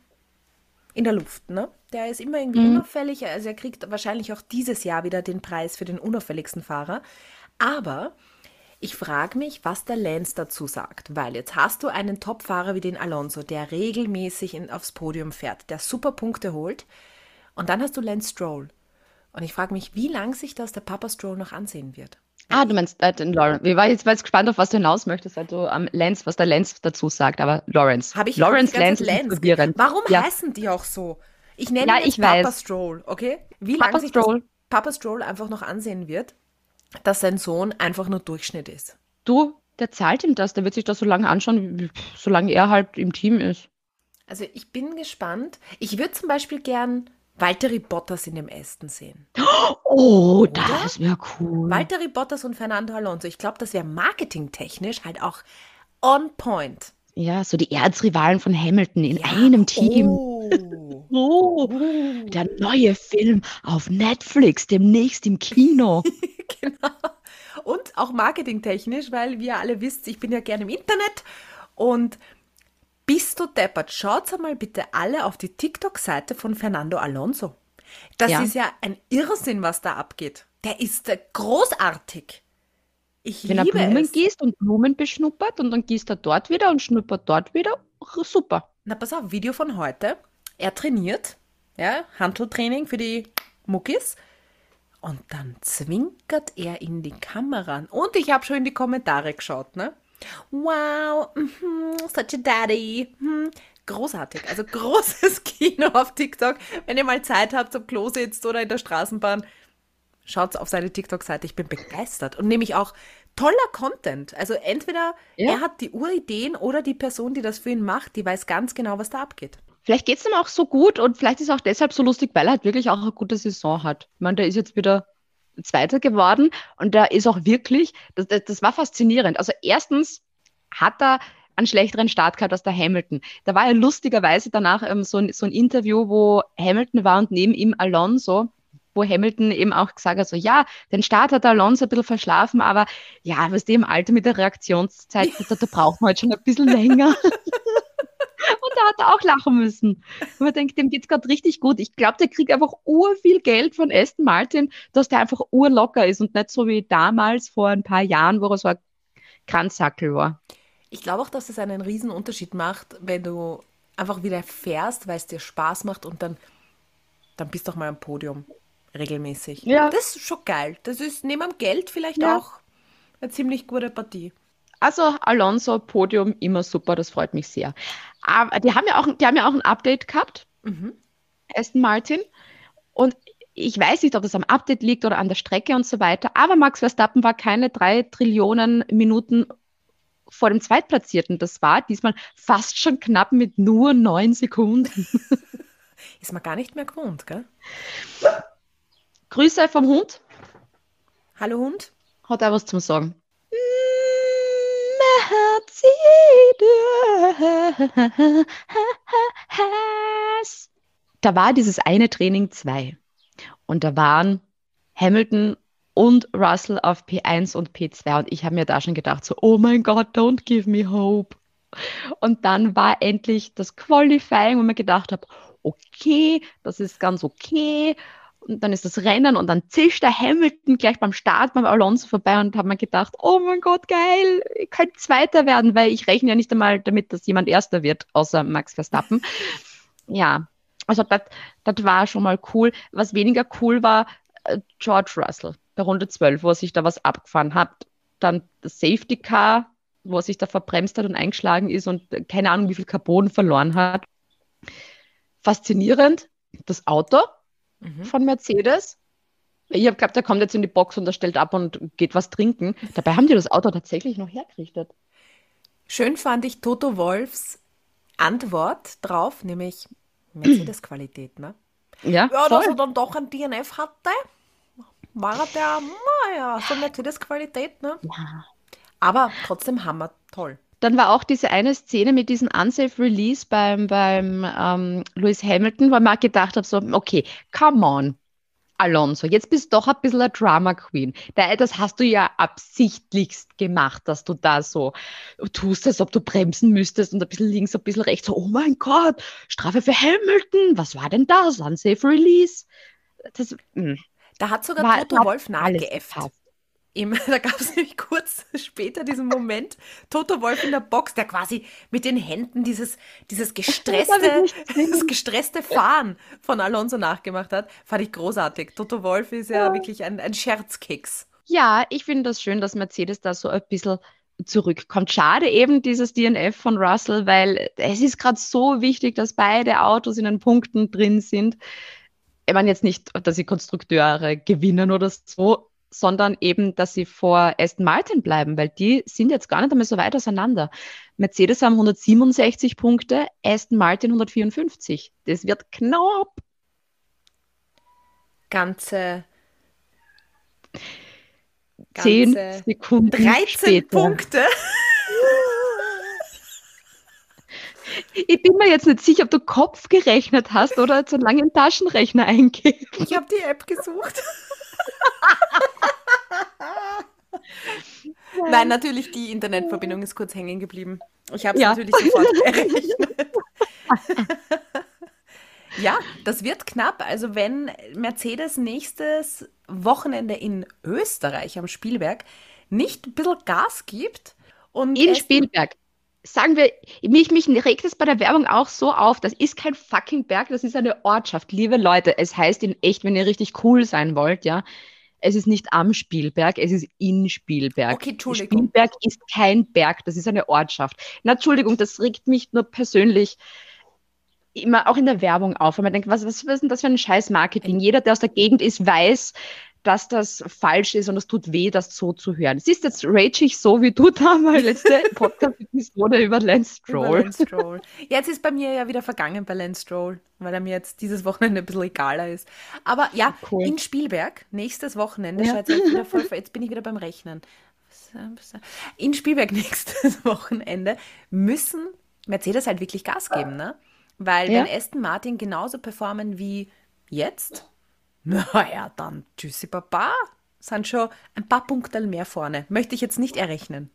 in der Luft. Ne? Der ist immer irgendwie Mhm. unauffällig. Also er kriegt wahrscheinlich auch dieses Jahr wieder den Preis für den unauffälligsten Fahrer. Aber ich frage mich, was der Lance dazu sagt, weil jetzt hast du einen Topfahrer wie den Alonso, der regelmäßig in, aufs Podium fährt, der super Punkte holt, und dann hast du Lance Stroll. Und ich frage mich, wie lang sich das der Papa Stroll noch ansehen wird. Ah, du meinst äh, den Lawrence. Ich war jetzt, war jetzt gespannt, auf was du hinaus möchtest, du am Lance, was der Lance dazu sagt, aber Lawrence. Habe ich Lawrence Lance verwirrend. Warum Ja. heißen die auch so? Ich nenne Ja, ihn Papa weiß. Stroll, okay? Wie Papa lange sich Stroll. das Papa Stroll einfach noch ansehen wird, dass sein Sohn einfach nur Durchschnitt ist. Du, der zahlt ihm das, der wird sich das so lange anschauen, solange er halt im Team ist. Also ich bin gespannt. Ich würde zum Beispiel gern Valtteri Bottas in dem Aston sehen. Oh, Oder? das wäre cool. Valtteri Bottas und Fernando Alonso. Ich glaube, das wäre marketingtechnisch halt auch on point. Ja, so die Erzrivalen von Hamilton in einem Team. Oh. Oh, der neue Film auf Netflix, demnächst im Kino. genau. Und auch marketingtechnisch, weil wie ihr alle wisst, ich bin ja gerne im Internet und bist du deppert? Schaut einmal bitte alle auf die TikTok-Seite von Fernando Alonso. Das Ja. ist ja ein Irrsinn, was da abgeht. Der ist äh, großartig. Ich Wenn er liebe Blumen es. gießt und Blumen beschnuppert und dann gießt er dort wieder und schnuppert dort wieder, super. Na, pass auf, Video von heute. Er trainiert, ja, Handeltraining für die Muckis. Und dann zwinkert er in die Kamera. Und ich habe schon in die Kommentare geschaut, ne? Wow, mhm, such a daddy. Mhm. Großartig, also großes Kino auf TikTok. Wenn ihr mal Zeit habt, am Klo sitzt oder in der Straßenbahn, schaut auf seine TikTok-Seite. Ich bin begeistert. Und nämlich auch toller Content. Also entweder Ja. er hat die Urideen oder die Person, die das für ihn macht, die weiß ganz genau, was da abgeht. Vielleicht geht es ihm auch so gut und vielleicht ist er auch deshalb so lustig, weil er halt wirklich auch eine gute Saison hat. Ich meine, der ist jetzt wieder Zweiter geworden und der ist auch wirklich, das, das, das war faszinierend. Also erstens hat er einen schlechteren Start gehabt als der Hamilton. Da war ja lustigerweise danach ähm, so, ein, so ein Interview, wo Hamilton war und neben ihm Alonso, wo Hamilton eben auch gesagt hat, so ja, den Start hat der Alonso ein bisschen verschlafen, aber ja, was dem Alter mit der Reaktionszeit, da, da braucht man halt schon ein bisschen länger. Da hat er auch lachen müssen. Und man denkt, dem geht's gerade richtig gut. Ich glaube, der kriegt einfach urviel Geld von Aston Martin, dass der einfach urlocker ist und nicht so wie damals vor ein paar Jahren, wo er so ein Kranzsackel war. Ich glaube auch, dass es einen riesen Unterschied macht, wenn du einfach wieder fährst, weil es dir Spaß macht und dann, dann bist du auch mal am Podium regelmäßig. Ja. Das ist schon geil. Das ist neben dem Geld vielleicht Ja. auch eine ziemlich gute Partie. Also Alonso, Podium, immer super, das freut mich sehr. Aber die haben ja auch, die haben ja auch ein Update gehabt, Mhm. Aston Martin. Und ich weiß nicht, ob das am Update liegt oder an der Strecke und so weiter, aber Max Verstappen war keine drei Trillionen Minuten vor dem Zweitplatzierten. Das war diesmal fast schon knapp mit nur neun Sekunden. Ist man gar nicht mehr gewohnt, gell? Grüße vom Hund. Hallo Hund. Hat er was zum Sagen? Mercedes. Da war dieses eine Training 2 und da waren Hamilton und Russell auf P1 und P2 und ich habe mir da schon gedacht so, oh mein Gott, don't give me hope. Und dann war endlich das Qualifying, wo mir gedacht habe, okay, das ist ganz okay. Und dann ist das Rennen und dann zischt der Hamilton gleich beim Start beim Alonso vorbei und habe mir gedacht, oh mein Gott, geil, ich könnte Zweiter werden, weil ich rechne ja nicht einmal damit, dass jemand Erster wird, außer Max Verstappen. ja, also das war schon mal cool. Was weniger cool war, äh, George Russell bei Runde 12, wo er sich da was abgefahren hat. Dann das Safety Car, wo er sich da verbremst hat und eingeschlagen ist und keine Ahnung, wie viel Carbon verloren hat. Faszinierend, das Auto Mhm. von Mercedes. Ich habe geglaubt, der kommt jetzt in die Box und er stellt ab und geht was trinken. Dabei haben die das Auto tatsächlich noch hergerichtet. Schön fand ich Toto Wolfs Antwort drauf, nämlich Mercedes-Qualität, ne? Ja, Ja, dass er dann doch ein DNF hatte, war er der, naja, so Mercedes-Qualität, ne? Ja. Aber trotzdem Hammer, toll. Dann war auch diese eine Szene mit diesem Unsafe Release beim, beim ähm, Lewis Hamilton, weil man gedacht habe, so, okay, come on. Alonso, jetzt bist du doch ein bisschen eine Drama Queen. Das hast du ja absichtlichst gemacht, dass du da so tust, als ob du bremsen müsstest und ein bisschen links, ein bisschen rechts. So, oh mein Gott, Strafe für Hamilton. Was war denn das? Unsafe Release. Das, hm. da hat sogar Toto Wolf nachgeäfft. Im, da gab es nämlich kurz später diesen Moment, Toto Wolf in der Box, der quasi mit den Händen dieses, dieses gestresste, das gestresste Fahren von Alonso nachgemacht hat. Fand ich großartig. Toto Wolf ist ja, ja. wirklich ein, ein Scherzkeks. Ja, ich finde das schön, dass Mercedes da so ein bisschen zurückkommt. Schade eben dieses DNF von Russell, weil es ist gerade so wichtig, dass beide Autos in den Punkten drin sind. Ich meine jetzt nicht, dass sie Konstrukteure gewinnen oder so, sondern eben, dass sie vor Aston Martin bleiben, weil die sind jetzt gar nicht einmal so weit auseinander. Mercedes haben 167 Punkte, Aston Martin 154. Das wird knapp. Ganze, zehn Sekunden 13 später. Punkte. Ich bin mir jetzt nicht sicher, ob du Kopf gerechnet hast oder jetzt einen langen Taschenrechner eingeben. Ich habe die App gesucht. Nein, natürlich, die Internetverbindung ist kurz hängen geblieben. Ich habe es ja. natürlich sofort gerechnet. ja, das wird knapp. Also wenn Mercedes nächstes Wochenende in Österreich am Spielberg nicht ein bisschen Gas gibt und in Spielberg. Sagen wir, mich, mich regt es bei der Werbung auch so auf. Das ist kein fucking Berg, das ist eine Ortschaft. Liebe Leute, es heißt in echt, wenn ihr richtig cool sein wollt, ja, es ist nicht am Spielberg, es ist in Spielberg. Okay, Entschuldigung. Spielberg ist kein Berg, das ist eine Ortschaft. Na, Entschuldigung, das regt mich nur persönlich immer auch in der Werbung auf, weil man denkt, was, was, was ist denn das für ein scheiß Marketing? Jeder, der aus der Gegend ist, weiß, dass das falsch ist und es tut weh, das so zu hören. Es ist jetzt ragig so, wie du damals letzte Podcast-Episode über Lance Stroll. Über Lance Stroll. Jetzt ist bei mir ja wieder vergangen bei Lance Stroll, weil er mir jetzt dieses Wochenende ein bisschen egaler ist. Aber ja, cool. in Spielberg, nächstes Wochenende, ja. wieder voll, jetzt bin ich wieder beim Rechnen. In Spielberg nächstes Wochenende müssen Mercedes halt wirklich Gas geben, ne? Weil ja. wenn Aston Martin genauso performen wie jetzt, naja, dann tschüssi Papa. Sind schon ein paar Punkte mehr vorne. Möchte ich jetzt nicht errechnen.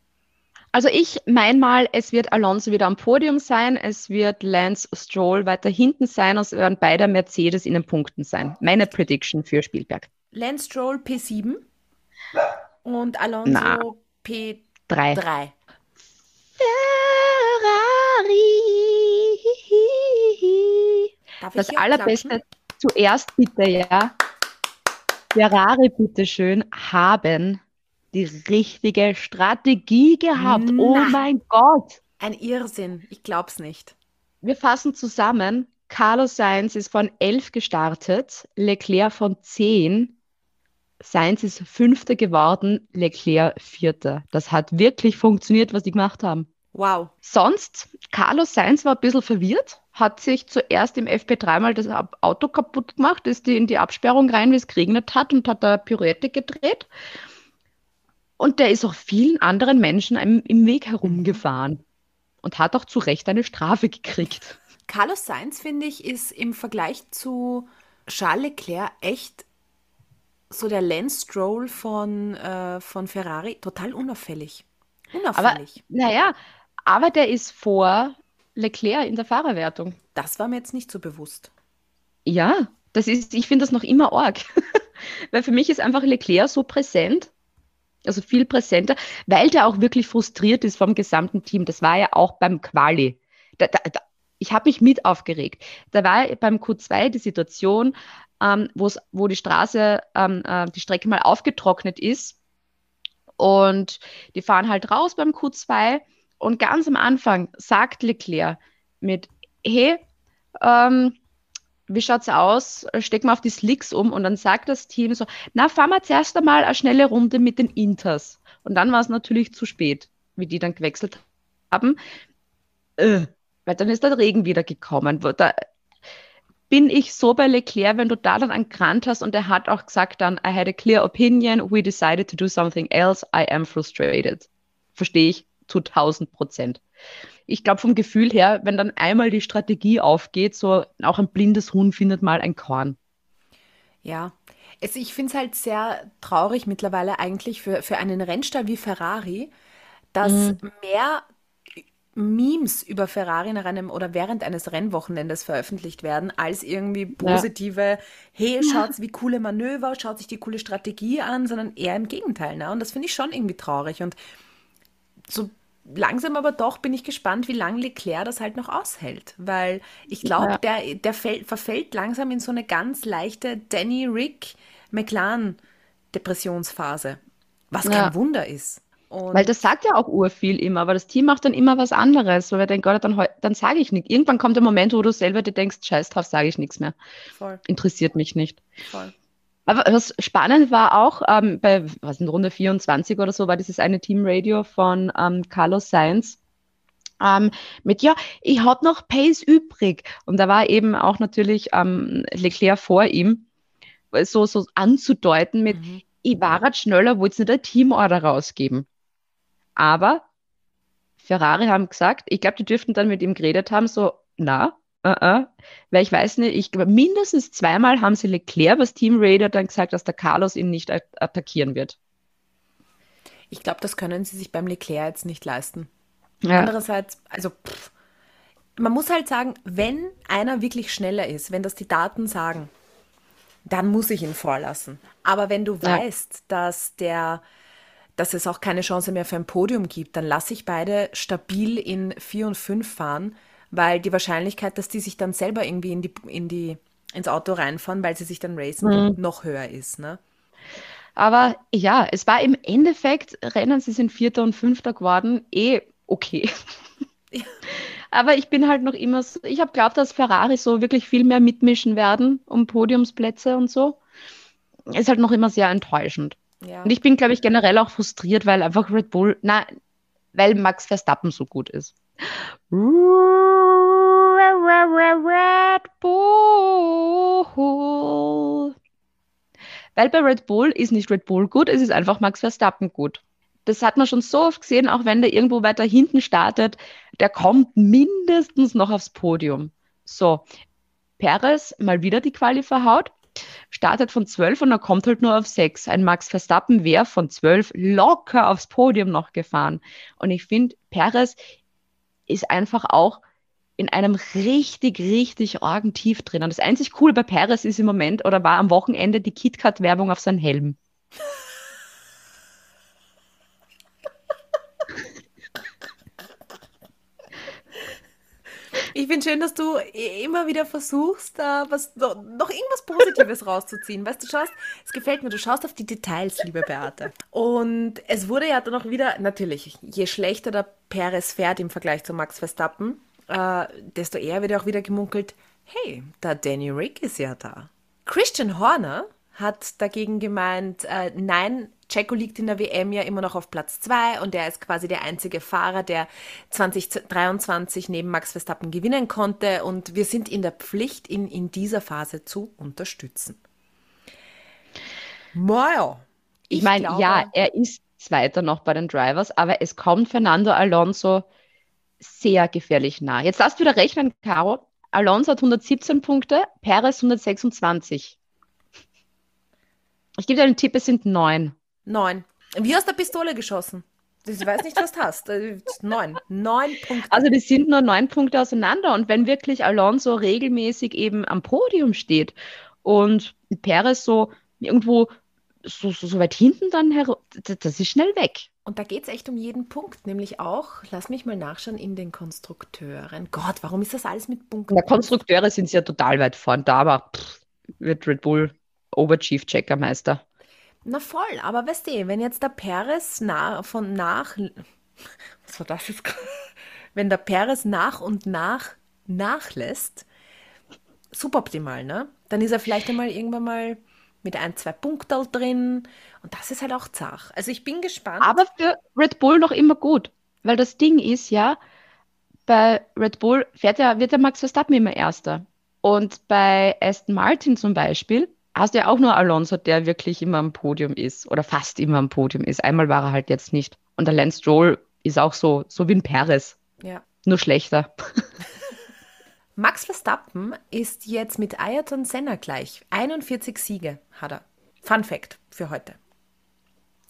Also ich mein mal, es wird Alonso wieder am Podium sein, es wird Lance Stroll weiter hinten sein und es werden beide Mercedes in den Punkten sein. Meine Prediction für Spielberg. Lance Stroll P7 und Alonso Na, P3. 3. Ferrari. Darf das allerbeste, klatschen? Zuerst bitte, ja. Ferrari, bitteschön, haben die richtige Strategie gehabt. Na, oh mein Gott. Ein Irrsinn. Ich glaub's nicht. Wir fassen zusammen. Carlos Sainz ist von 11 gestartet, Leclerc von 10. Sainz ist Fünfter geworden, Leclerc Vierter. Das hat wirklich funktioniert, was die gemacht haben. Wow. Sonst, Carlos Sainz war ein bisschen verwirrt, hat sich zuerst im FP3 mal das Auto kaputt gemacht, ist in die Absperrung rein, wie es geregnet hat und hat da Pirouette gedreht. Und der ist auch vielen anderen Menschen im, im Weg herumgefahren und hat auch zu Recht eine Strafe gekriegt. Carlos Sainz, finde ich, ist im Vergleich zu Charles Leclerc echt so der Lance Stroll von, äh, von Ferrari total unauffällig. Unauffällig. Aber, naja, aber der ist vor Leclerc in der Fahrerwertung. Das war mir jetzt nicht so bewusst. Ja, das ist, ich finde das noch immer arg. weil für mich ist einfach Leclerc so präsent, also viel präsenter, weil der auch wirklich frustriert ist vom gesamten Team. Das war ja auch beim Quali. Da, da, da, ich habe mich mit aufgeregt. Da war beim Q2 die Situation, ähm, wo die Straße, ähm, äh, die Strecke mal aufgetrocknet ist und die fahren halt raus beim Q2 und ganz am Anfang sagt Leclerc mit, hey, ähm, wie schaut's aus? Steck mal auf die Slicks um und dann sagt das Team so, na, fahren wir zuerst einmal eine schnelle Runde mit den Inters. Und dann war es natürlich zu spät, wie die dann gewechselt haben. Äh, weil dann ist der Regen wieder gekommen. Da bin ich so bei Leclerc, wenn du da dann einen Grant hast und er hat auch gesagt dann, I had a clear opinion, we decided to do something else, I am frustrated. Verstehe ich zu 1000 Prozent. Ich glaube vom Gefühl her, wenn dann einmal die Strategie aufgeht, so auch ein blindes Huhn findet mal ein Korn. Ja, Es, ich finde es halt sehr traurig mittlerweile eigentlich für, für einen Rennstall wie Ferrari, dass Mhm. mehr Memes über Ferrari nach einem oder während eines Rennwochenendes veröffentlicht werden, als irgendwie positive, hey, schaut wie coole Manöver, schaut sich die coole Strategie an, sondern eher im Gegenteil. Ne? Und das finde ich schon irgendwie traurig. Und so langsam aber doch bin ich gespannt, wie lange Leclerc das halt noch aushält. Weil ich glaube, Ja. der, der fällt, verfällt langsam in so eine ganz leichte Danny Rick McLaren-Depressionsphase. Was kein Ja. Wunder ist. Und Weil das sagt ja auch urviel immer, aber das Team macht dann immer was anderes, weil wir denken, Gott, dann, heu- dann sage ich nichts. Irgendwann kommt der Moment, wo du selber dir denkst, scheiß drauf, sage ich nichts mehr. voll, Interessiert mich nicht. voll. Aber was spannend war auch, ähm, bei was in Runde 24 oder so, war dieses eine Teamradio von ähm, Carlos Sainz. Ähm, mit, ja, ich hab noch Pace übrig. Und da war eben auch natürlich ähm, Leclerc vor ihm, so, so anzudeuten mit, Mhm. ich war grad schneller, wollte nicht eine Teamorder rausgeben. Aber Ferrari haben gesagt, ich glaube, die dürften dann mit ihm geredet haben, so, na, äh, äh, weil ich weiß nicht, ich mindestens zweimal haben sie Leclerc, was Team Raider dann gesagt, dass der Carlos ihn nicht at attackieren wird. Ich glaube, das können sie sich beim Leclerc jetzt nicht leisten. Ja, Andererseits, also pff, man muss halt sagen, wenn einer wirklich schneller ist, wenn das die Daten sagen, dann muss ich ihn vorlassen. Aber wenn du Ja. weißt, dass der, dass es auch keine Chance mehr für ein Podium gibt, dann lasse ich beide stabil in 4 und 5 fahren, weil die Wahrscheinlichkeit, dass die sich dann selber irgendwie in die, in die, ins Auto reinfahren, weil sie sich dann racen, noch höher ist. Ne? aber ja, es war im Endeffekt, Rennen, sie sind Vierter und Fünfter geworden, eh okay. Aber ich bin halt noch immer so, ich habe geglaubt, dass Ferrari so wirklich viel mehr mitmischen werden um Podiumsplätze und so. Ist halt noch immer sehr enttäuschend. Ja. Und ich bin, glaube ich, generell auch frustriert, weil einfach Red Bull, na, weil Max Verstappen so gut ist. Red Bull. Weil bei Red Bull ist nicht Red Bull gut, es ist einfach Max Verstappen gut. Das hat man schon so oft gesehen, auch wenn der irgendwo weiter hinten startet, der kommt mindestens noch aufs Podium. So, Perez mal wieder die Quali verhaut, startet von 12 und er kommt halt nur auf 6. Ein Max Verstappen wäre von 12 locker aufs Podium noch gefahren. Und ich finde, Perez ist einfach auch in einem richtig, richtig argen Tief drin. Und das einzig Coole bei Perez ist im Moment oder war am Wochenende die KitKat-Werbung auf seinen Helm. Ich finde schön, dass du immer wieder versuchst, da was, noch irgendwas Positives rauszuziehen. Weißt du, schaust, es gefällt mir, du schaust auf die Details, liebe Beate. Und es wurde ja dann auch wieder, natürlich, je schlechter der Perez fährt im Vergleich zu Max Verstappen, äh, desto eher wird auch wieder gemunkelt, hey, der Danny Rick ist ja da. Christian Horner hat dagegen gemeint, äh, nein, Checo liegt in der WM ja immer noch auf Platz 2 und er ist quasi der einzige Fahrer, der 2023 neben Max Verstappen gewinnen konnte und wir sind in der Pflicht, ihn in dieser Phase zu unterstützen. Naja, Ich meine, glaube- ja, er ist Zweiter noch bei den Drivers, aber es kommt Fernando Alonso sehr gefährlich nah. Jetzt du wieder rechnen, Caro. Alonso hat 117 Punkte, Perez 126. Ich gebe dir einen Tipp, es sind neun. Neun. Wie aus der Pistole geschossen. Ich weiß nicht, was du hast. Äh, Neun. Neun Punkte. Also die sind nur neun Punkte auseinander. Und wenn wirklich Alonso regelmäßig eben am Podium steht und Perez so irgendwo so, so, so weit hinten dann herum, das, das ist schnell weg. Und da geht es echt um jeden Punkt, nämlich auch, lass mich mal nachschauen, in den Konstrukteuren. Gott, warum ist das alles mit Punkten? Der Konstrukteure sind ja total weit vorn. Da aber pff, wird Red Bull Oberchief-Checkermeister. Na voll, aber weißt du, wenn jetzt der Perez na, von nach, was war das jetzt? Wenn der Perez nach und nach nachlässt, suboptimal, ne? Dann ist er vielleicht einmal irgendwann mal mit ein, zwei Punkten drin und das ist halt auch zach. Also ich bin gespannt. Aber für Red Bull noch immer gut. Weil das Ding ist ja, bei Red Bull fährt ja, wird der Max Verstappen immer Erster. Und bei Aston Martin zum Beispiel hast du ja auch nur Alonso, der wirklich immer am Podium ist oder fast immer am Podium ist. Einmal war er halt jetzt nicht. Und der Lance Stroll ist auch so, so wie ein Perez, ja. nur schlechter. Max Verstappen ist jetzt mit Ayrton Senna gleich. 41 Siege hat er. Fun Fact für heute.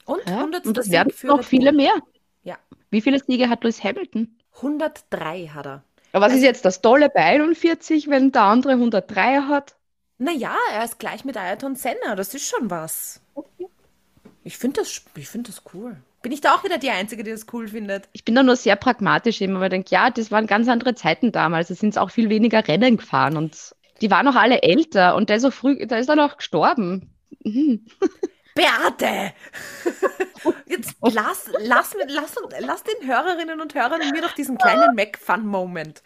Und Ja, 100. und das werden noch viele mehr. Ja, Wie viele Siege hat Lewis Hamilton? 103 hat er. Aber was ist jetzt das Tolle bei 41, wenn der andere 103 hat? Naja, er ist gleich mit Ayrton Senna, das ist schon was. Ich finde das, ich find das cool. Bin ich da auch wieder die Einzige, die das cool findet? Ich bin da nur sehr pragmatisch immer, weil ich denke, ja, das waren ganz andere Zeiten damals. Da sind es auch viel weniger Rennen gefahren und die waren auch alle älter und der ist so früh, der ist dann auch gestorben. Mhm. Beate! Jetzt lass, lass, lass, lass den Hörerinnen und Hörern mir doch diesen kleinen Mac-Fun-Moment.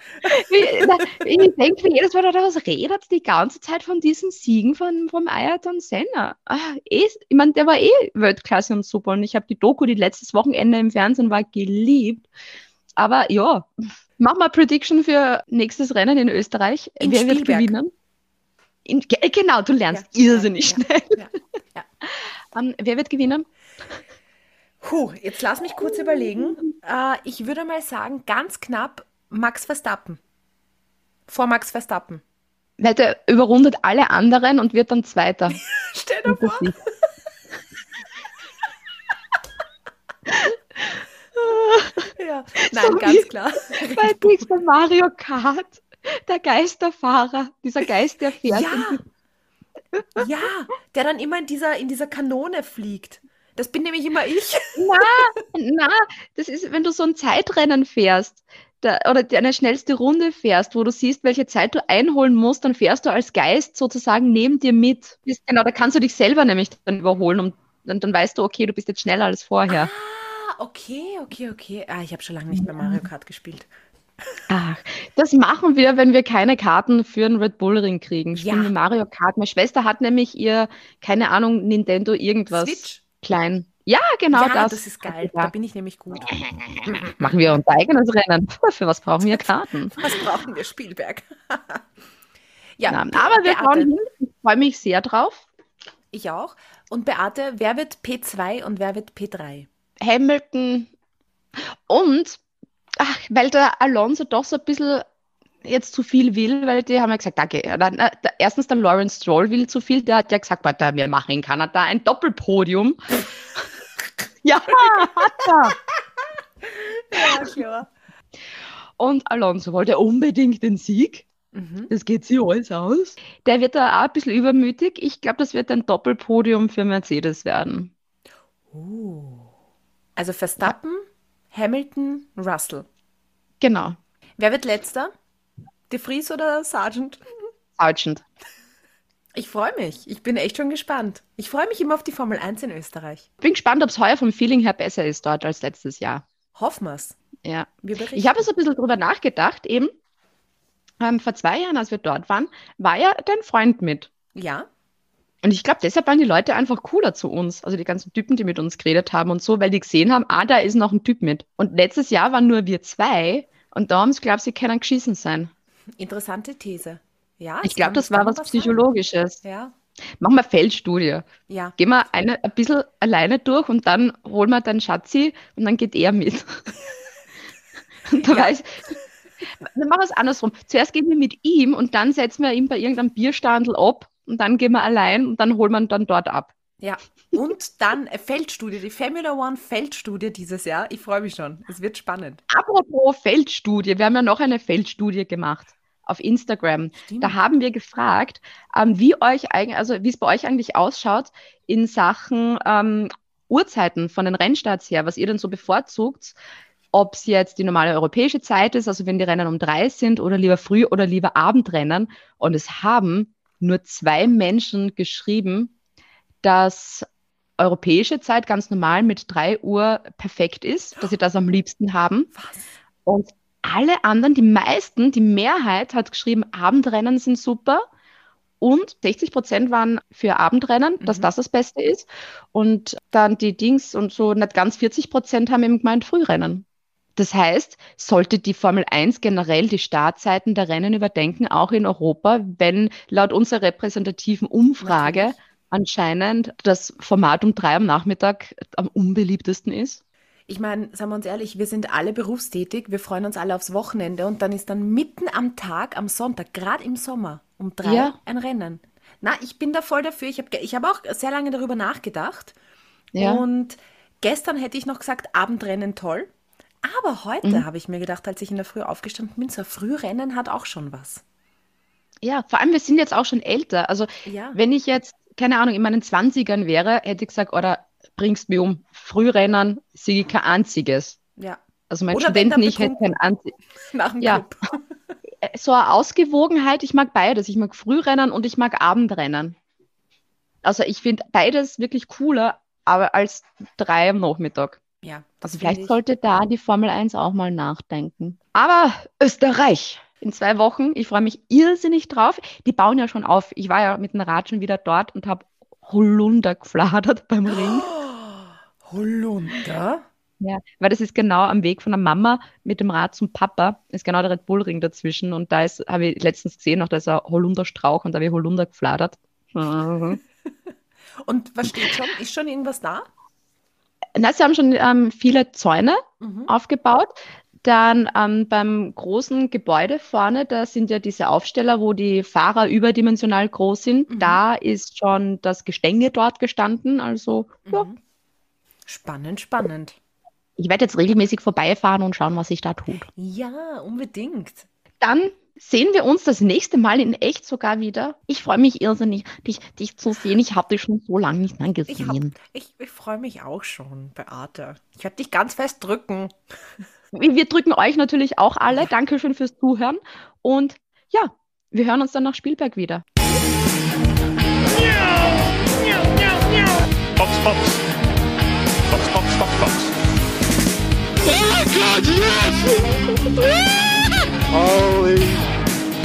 Ich denke mir jedes Mal, da was redet die ganze Zeit von diesen Siegen von, vom Ayrton Senna. Ah, eh, ich meine, der war eh Weltklasse und super und ich habe die Doku, die letztes Wochenende im Fernsehen war, geliebt. Aber ja, mach mal Prediction für nächstes Rennen in Österreich. In Wer wird Spielberg. gewinnen? In, ge- genau, du lernst Ja, irrsinnig ja, schnell. Ja, Ähm, wer wird gewinnen? Puh, jetzt lass mich kurz überlegen. Äh, ich würde mal sagen, ganz knapp Max Verstappen. Vor Max Verstappen. Weil der überrundet alle anderen und wird dann Zweiter. Stell dir vor. Ja. Nein, So ganz klar. Bei Mario Kart. Der Geisterfahrer, dieser Geist, der fährt. Ja, ja, der dann immer in dieser, in dieser Kanone fliegt. Das bin nämlich immer ich. Na, das ist, wenn du so ein Zeitrennen fährst da, oder eine schnellste Runde fährst, wo du siehst, welche Zeit du einholen musst, dann fährst du als Geist sozusagen neben dir mit. Genau, da kannst du dich selber nämlich dann überholen und dann, dann weißt du, okay, du bist jetzt schneller als vorher. Ah, okay, okay, okay. Ah, ich habe schon lange nicht mehr Mario Kart gespielt. Ach, das machen wir, wenn wir keine Karten für einen Red Bull Ring kriegen. Spielen Ja. wir Mario Kart. Meine Schwester hat nämlich ihr, keine Ahnung, Nintendo irgendwas Switch? klein. Ja, genau ja, das. das ist geil. Da bin ich nämlich gut. Machen wir unser eigenes Rennen. Für was brauchen wir Karten? Was brauchen wir? Spielberg. ja, Be- aber wir schauen hin. Ich freue mich sehr drauf. Ich auch. Und Beate, wer wird P2 und wer wird P3? Hamilton und, ach, weil der Alonso doch so ein bisschen jetzt zu viel will, weil die haben ja gesagt, danke. Ja, dann, äh, erstens der Lawrence Stroll will zu viel, der hat ja gesagt, warte, wir machen in Kanada ein Doppelpodium. ja, hat er. Ja, klar. Und Alonso wollte unbedingt den Sieg. Mhm. Das geht sich alles aus. Der wird da auch ein bisschen übermütig. Ich glaube, das wird ein Doppelpodium für Mercedes werden. Uh. Also Verstappen, Hamilton, Russell. Genau. Wer wird letzter? De Vries oder Sargent? Sargent. Ich freue mich. Ich bin echt schon gespannt. Ich freue mich immer auf die Formel 1 in Österreich. Bin gespannt, ob es heuer vom Feeling her besser ist dort als letztes Jahr. Hoffen wir's. Ja. Wir. Ich habe so ein bisschen drüber nachgedacht, eben. Ähm, vor zwei Jahren, als wir dort waren, war ja dein Freund mit. Ja, Und ich glaube, deshalb waren die Leute einfach cooler zu uns. Also die ganzen Typen, die mit uns geredet haben und so, weil die gesehen haben, ah, da ist noch ein Typ mit. Und letztes Jahr waren nur wir zwei und da haben sie glaubt, sie können geschissen sein. interessante These. Ja, Ich glaube, das war was sein. Psychologisches. Ja, Machen wir Feldstudie. ja. Gehen wir eine, ein bisschen alleine durch und dann holen wir deinen Schatzi und dann geht er mit. und dann Ja. weiß, dann machen wir es andersrum. Zuerst gehen wir mit ihm und dann setzen wir ihn bei irgendeinem Bierstandel ab und dann gehen wir allein und dann holen wir dann dort ab. Ja, und dann Feldstudie, die Formula One Feldstudie dieses Jahr. Ich freue mich schon. Es wird spannend. Apropos Feldstudie, wir haben ja noch eine Feldstudie gemacht auf Instagram. Stimmt. Da haben wir gefragt, ähm, wie euch eigentlich, also wie es bei euch eigentlich ausschaut in Sachen ähm, Uhrzeiten von den Rennstarts her, was ihr denn so bevorzugt, ob es jetzt die normale europäische Zeit ist, also wenn die Rennen um drei sind oder lieber Früh- oder lieber Abendrennen. Und es haben nur zwei Menschen geschrieben, dass europäische Zeit ganz normal mit drei Uhr perfekt ist, dass sie das am liebsten haben. Was? Und alle anderen, die meisten, die Mehrheit hat geschrieben, Abendrennen sind super. Und 60 Prozent waren für Abendrennen, dass Mhm. das das Beste ist. Und dann die Dings und so nicht ganz 40 Prozent haben eben gemeint Frührennen. Das heißt, sollte die Formel 1 generell die Startzeiten der Rennen überdenken, auch in Europa, wenn laut unserer repräsentativen Umfrage anscheinend das Format um drei am Nachmittag am unbeliebtesten ist? Ich meine, sagen wir uns ehrlich, wir sind alle berufstätig, wir freuen uns alle aufs Wochenende und dann ist dann mitten am Tag, am Sonntag, gerade im Sommer, um drei Ja. ein Rennen. Na, ich bin da voll dafür. Ich habe ich hab auch sehr lange darüber nachgedacht. Ja. Und gestern hätte ich noch gesagt, Abendrennen toll. Aber heute Mhm. habe ich mir gedacht, als ich in der Früh aufgestanden bin, so Frührennen hat auch schon was. Ja, vor allem, wir sind jetzt auch schon älter. Also, Ja. wenn ich jetzt, keine Ahnung, in meinen 20ern wäre, hätte ich gesagt, oder bringst mich um. Frührennen sehe ich kein einziges. Ja. Also mein Oder dann ich hätte kein einziges. Nach dem Ja. Club. So eine Ausgewogenheit, ich mag beides. Ich mag Frührennen und ich mag Abendrennen. Also ich finde beides wirklich cooler, aber als drei am Nachmittag. Ja, das Also vielleicht ich. sollte da die Formel 1 auch mal nachdenken. Aber Österreich in zwei Wochen, ich freue mich irrsinnig drauf. Die bauen ja schon auf. Ich war ja mit dem Rad schon wieder dort und habe Holunder gefladert beim Ring. Holunder? Ja, weil das ist genau am Weg von der Mama mit dem Rad zum Papa, ist genau der Red Bull Ring dazwischen und da ist, habe ich letztens gesehen, noch da ist ein Holunderstrauch und da habe ich Holunder gefladert. Und was steht schon? Ist schon irgendwas da? Na, sie haben schon ähm, viele Zäune Mhm. aufgebaut. Dann ähm, beim großen Gebäude vorne, da sind ja diese Aufsteller, wo die Fahrer überdimensional groß sind. Mhm. Da ist schon das Gestänge dort gestanden. Also, ja, Mhm. Spannend, spannend. ich werde jetzt regelmäßig vorbeifahren und schauen, was sich da tut. Ja, unbedingt. Dann sehen wir uns das nächste Mal in echt sogar wieder. Ich freue mich irrsinnig, dich, dich zu sehen. Ich habe dich schon so lange nicht mehr Ich, gesehen. ich, ich freue mich auch schon, Beate. Ich werde dich ganz fest drücken. Wir wir drücken euch natürlich auch alle. Dankeschön fürs Zuhören. Und ja, wir hören uns dann nach Spielberg wieder. Box, Box. Box, Box, Box, Box. Holy